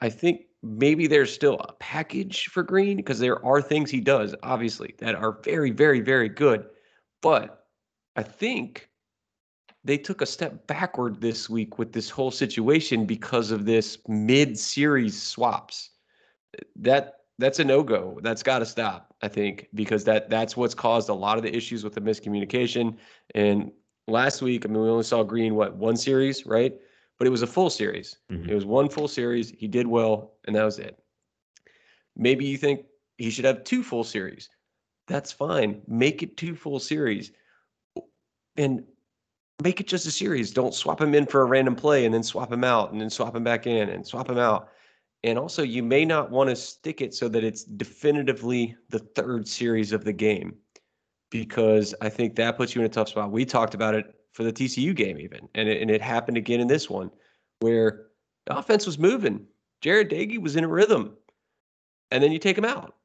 C: I think maybe there's still a package for Greene because there are things he does obviously that are very very very good, but I think they took a step backward this week with this whole situation because of this mid-series swaps that that's a no-go. That's got to stop, I think, because that that's what's caused a lot of the issues with the miscommunication. And last week, I mean, we only saw Greene, what one series, right? But it was a full series. Mm-hmm. It was one full series. He did well, and that was it. Maybe you think he should have two full series. That's fine. Make it two full series. And make it just a series. Don't swap him in for a random play and then swap him out and then swap him back in and swap him out. And also, you may not want to stick it so that it's definitively the third series of the game, because I think that puts you in a tough spot. We talked about it for the TCU game, even, and it, and it happened again in this one, where the offense was moving. Jarret Doege was in a rhythm, and then you take him out.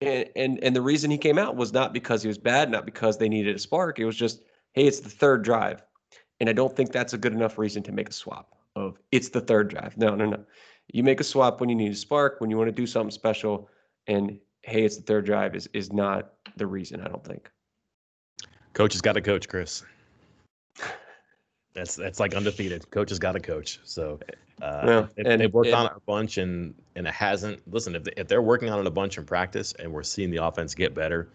C: And, and and the reason he came out was not because he was bad, not because they needed a spark. It was just, hey, it's the third drive, and I don't think that's a good enough reason to make a swap of it's the third drive. No, no, no. You make a swap when you need a spark, when you want to do something special, and hey, it's the third drive is is not the reason. I don't think.
B: Coach has got to coach, Chris. That's that's like undefeated. Coach has got to coach. So uh,
C: Well, and-
B: they've worked
C: and-
B: on it a bunch and and it hasn't. Listen, if they, if they're working on it a bunch in practice and we're seeing the offense get better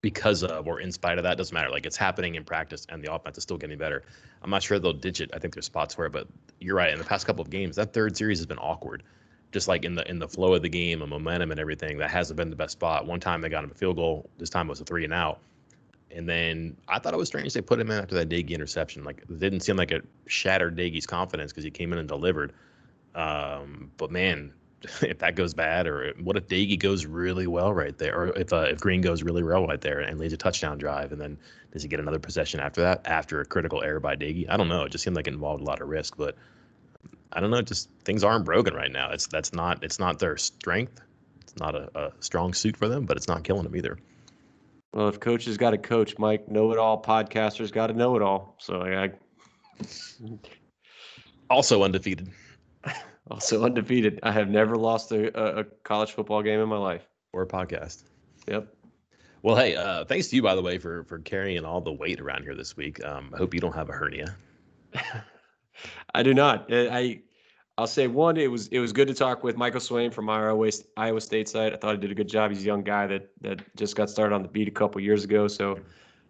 B: because of or in spite of that, doesn't matter. Like it's happening in practice and the offense is still getting better. I'm not sure they'll ditch it. I think there's spots where, but you're right. In the past couple of games, that third series has been awkward. Just like in the in the flow of the game and momentum and everything, that hasn't been the best spot. One time they got him a field goal. This time it was a three and out. And then I thought it was strange they put him in after that Doege interception. Like it didn't seem like it shattered Doege's confidence because he came in and delivered. Um, but man, if that goes bad, or what if Doege goes really well right there, or if uh, if Greene goes really well right there and leads a touchdown drive, and then does he get another possession after that after a critical error by Doege? I don't know. It just seemed like it involved a lot of risk, but I don't know. Just things aren't broken right now. It's that's not it's not their strength. It's not a, a strong suit for them, but it's not killing them either.
C: Well, if coaches got to coach, Mike, know it all. Podcasters got to know it all. So I,
B: Also undefeated.
C: also undefeated. I have never lost a, a, a college football game in my life.
B: or a podcast.
C: Yep.
B: Well, hey, uh, thanks to you, by the way, for for carrying all the weight around here this week. Um, I hope you don't have a hernia.
C: I do not. Uh, I I'll say one. It was it was good to talk with Michael Swain from Iowa Iowa State side. I thought he did a good job. He's a young guy that that just got started on the beat a couple years ago, so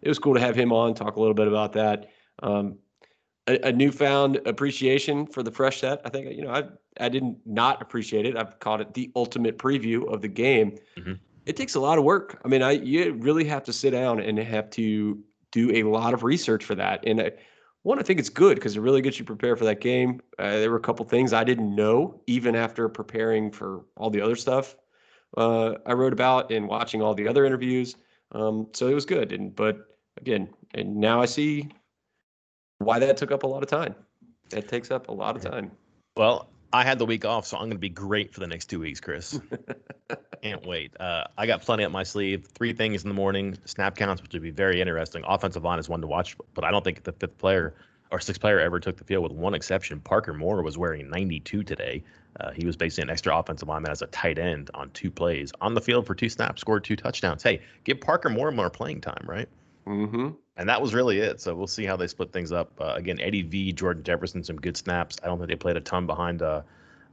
C: it was cool to have him on talk a little bit about that. Um, a, a newfound appreciation for the fresh set. I think you know I I didn't not appreciate it. I've called it the ultimate preview of the game.
B: Mhm.
C: It takes a lot of work. I mean, I you really have to sit down and have to do a lot of research for that. And I, one, I think it's good because it really gets you prepared for that game. Uh, there were a couple things I didn't know even after preparing for all the other stuff uh, I wrote about and watching all the other interviews. Um, so it was good. And but again, and now I see why that took up a lot of time. That takes up a lot of time.
B: Well, I had the week off, so I'm going to be great for the next two weeks, Chris. Can't wait. Uh, I got plenty up my sleeve. Three things in the morning, snap counts, which would be very interesting. Offensive line is one to watch, but I don't think the fifth player or sixth player ever took the field with one exception. Parker Moore was wearing 92 today. Uh, he was basically an extra offensive lineman as a tight end on two plays on the field for two snaps, scored two touchdowns. Hey, give Parker Moore more playing time, right?
C: Mm-hmm.
B: And that was really it. So we'll see how they split things up. Uh, again, Eddie V, Jordan Jefferson, some good snaps. I don't think they played a ton behind uh,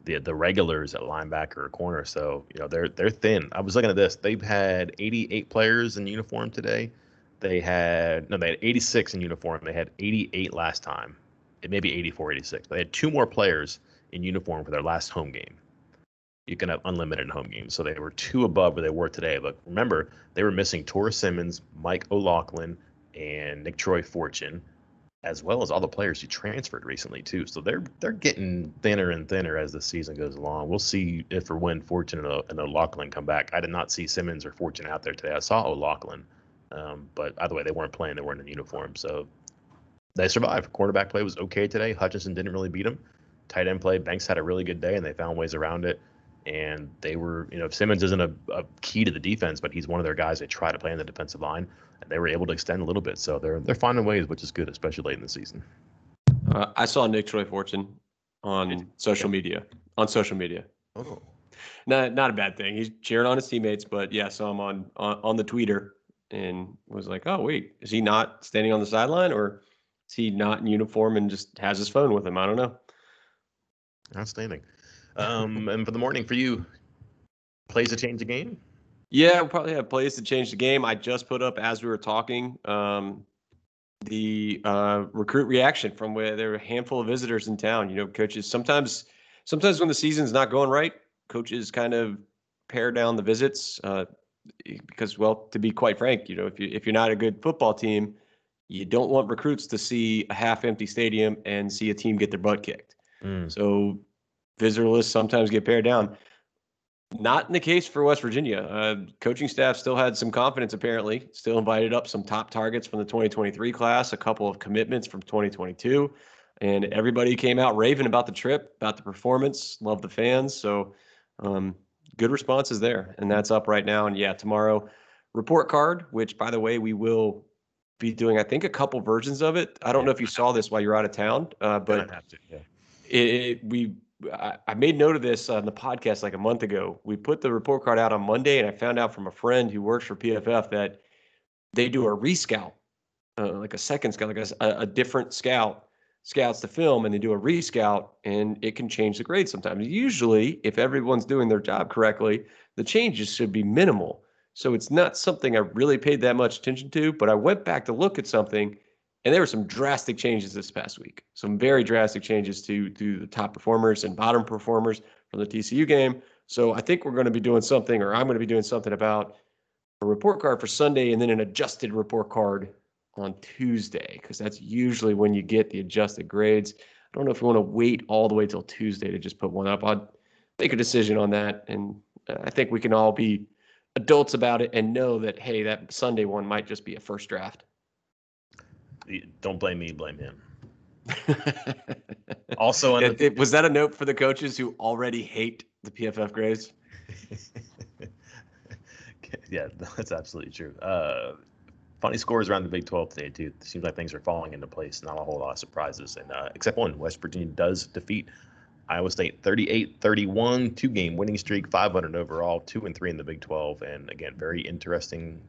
B: the the regulars at linebacker or corner. So you know they're they're thin. I was looking at this. They've had 88 players in uniform today. They had no, they had 86 in uniform. They had 88 last time. It may be 84, 86. They had two more players in uniform for their last home game. You can have unlimited home games. So they were two above where they were today. But remember, they were missing Tor Simmons, Mike O'Laughlin, and Nicktroy Fortune, as well as all the players who transferred recently too. So they're they're getting thinner and thinner as the season goes along. We'll see if or when Fortune and, O- and O'Laughlin come back. I did not see Simmons or Fortune out there today. I saw O'Laughlin, um, but either way, they weren't playing. They weren't in uniform. So they survived. Quarterback play was okay today. Hutchinson didn't really beat him. Tight end play, Banks had a really good day, and they found ways around it. And they were, you know, Simmons isn't a, a key to the defense, but he's one of their guys they try to play in the defensive line, and they were able to extend a little bit. So they're they're finding ways, which is good, especially late in the season.
C: Uh, I saw Nicktroy Fortune on social media. On social media,
B: Oh,
C: not not a bad thing. He's cheering on his teammates, but yeah, saw him on on, on the tweeter and was like, oh wait, is he not standing on the sideline or is he not in uniform and just has his phone with him? I don't know.
B: outstanding. Um, and for the morning for you, plays to change the game.
C: Yeah, we'll probably have plays to change the game. I just put up as we were talking um, the uh, recruit reaction from where there were a handful of visitors in town. You know, coaches sometimes sometimes when the season's not going right, coaches kind of pare down the visits uh, because, well, to be quite frank, you know, if you if you're not a good football team, you don't want recruits to see a half-empty stadium and see a team get their butt kicked.
B: Mm.
C: So visitor lists sometimes get pared down. Not in the case for West Virginia. Uh, coaching staff still had some confidence, apparently, still invited up some top targets from the 2023 class, a couple of commitments from 2022. And everybody came out raving about the trip, about the performance, loved the fans. So um, good responses there, and that's up right now. And yeah, tomorrow, report card, which by the way, we will be doing, I think, a couple versions of it. I don't know if you saw this while you're out of town, uh, but
B: to, yeah.
C: it, it, we I, made note of this on the podcast like a month ago. We put the report card out on Monday, and I found out from a friend who works for PFF that they do a rescout, uh, like a second scout, like a, a different scout scouts the film and they do a rescout and it can change the grade sometimes. Usually, if everyone's doing their job correctly, the changes should be minimal. So it's not something I really paid that much attention to, but I went back to look at something and there were some drastic changes this past week. Some very drastic changes to to the top performers and bottom performers from the TCU game. So I think we're going to be doing something or I'm going to be doing something about a report card for Sunday and then an adjusted report card on Tuesday because that's usually when you get the adjusted grades. I don't know if we want to wait all the way till Tuesday to just put one up. I'd make a decision on that, and uh, I think we can all be adults about it and know that hey, that Sunday one might just be a first draft.
B: Don't blame me, blame him. also,
C: it, the- it, was that a note for the coaches who already hate the PFF grades?
B: yeah, that's absolutely true. Uh, funny scores around the Big 12 today, too. It seems like things are falling into place. Not a whole lot of surprises. And uh, except one, West Virginia does defeat Iowa State 38 31, two game winning streak, 500 overall, two and three in the Big 12. And again, very interesting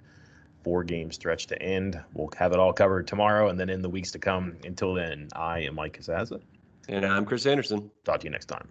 B: four game stretch to end. We'll have it all covered tomorrow and then in the weeks to come. Until then, I am Mike Casazza.
C: And I'm Chris Anderson.
B: Talk to you next time.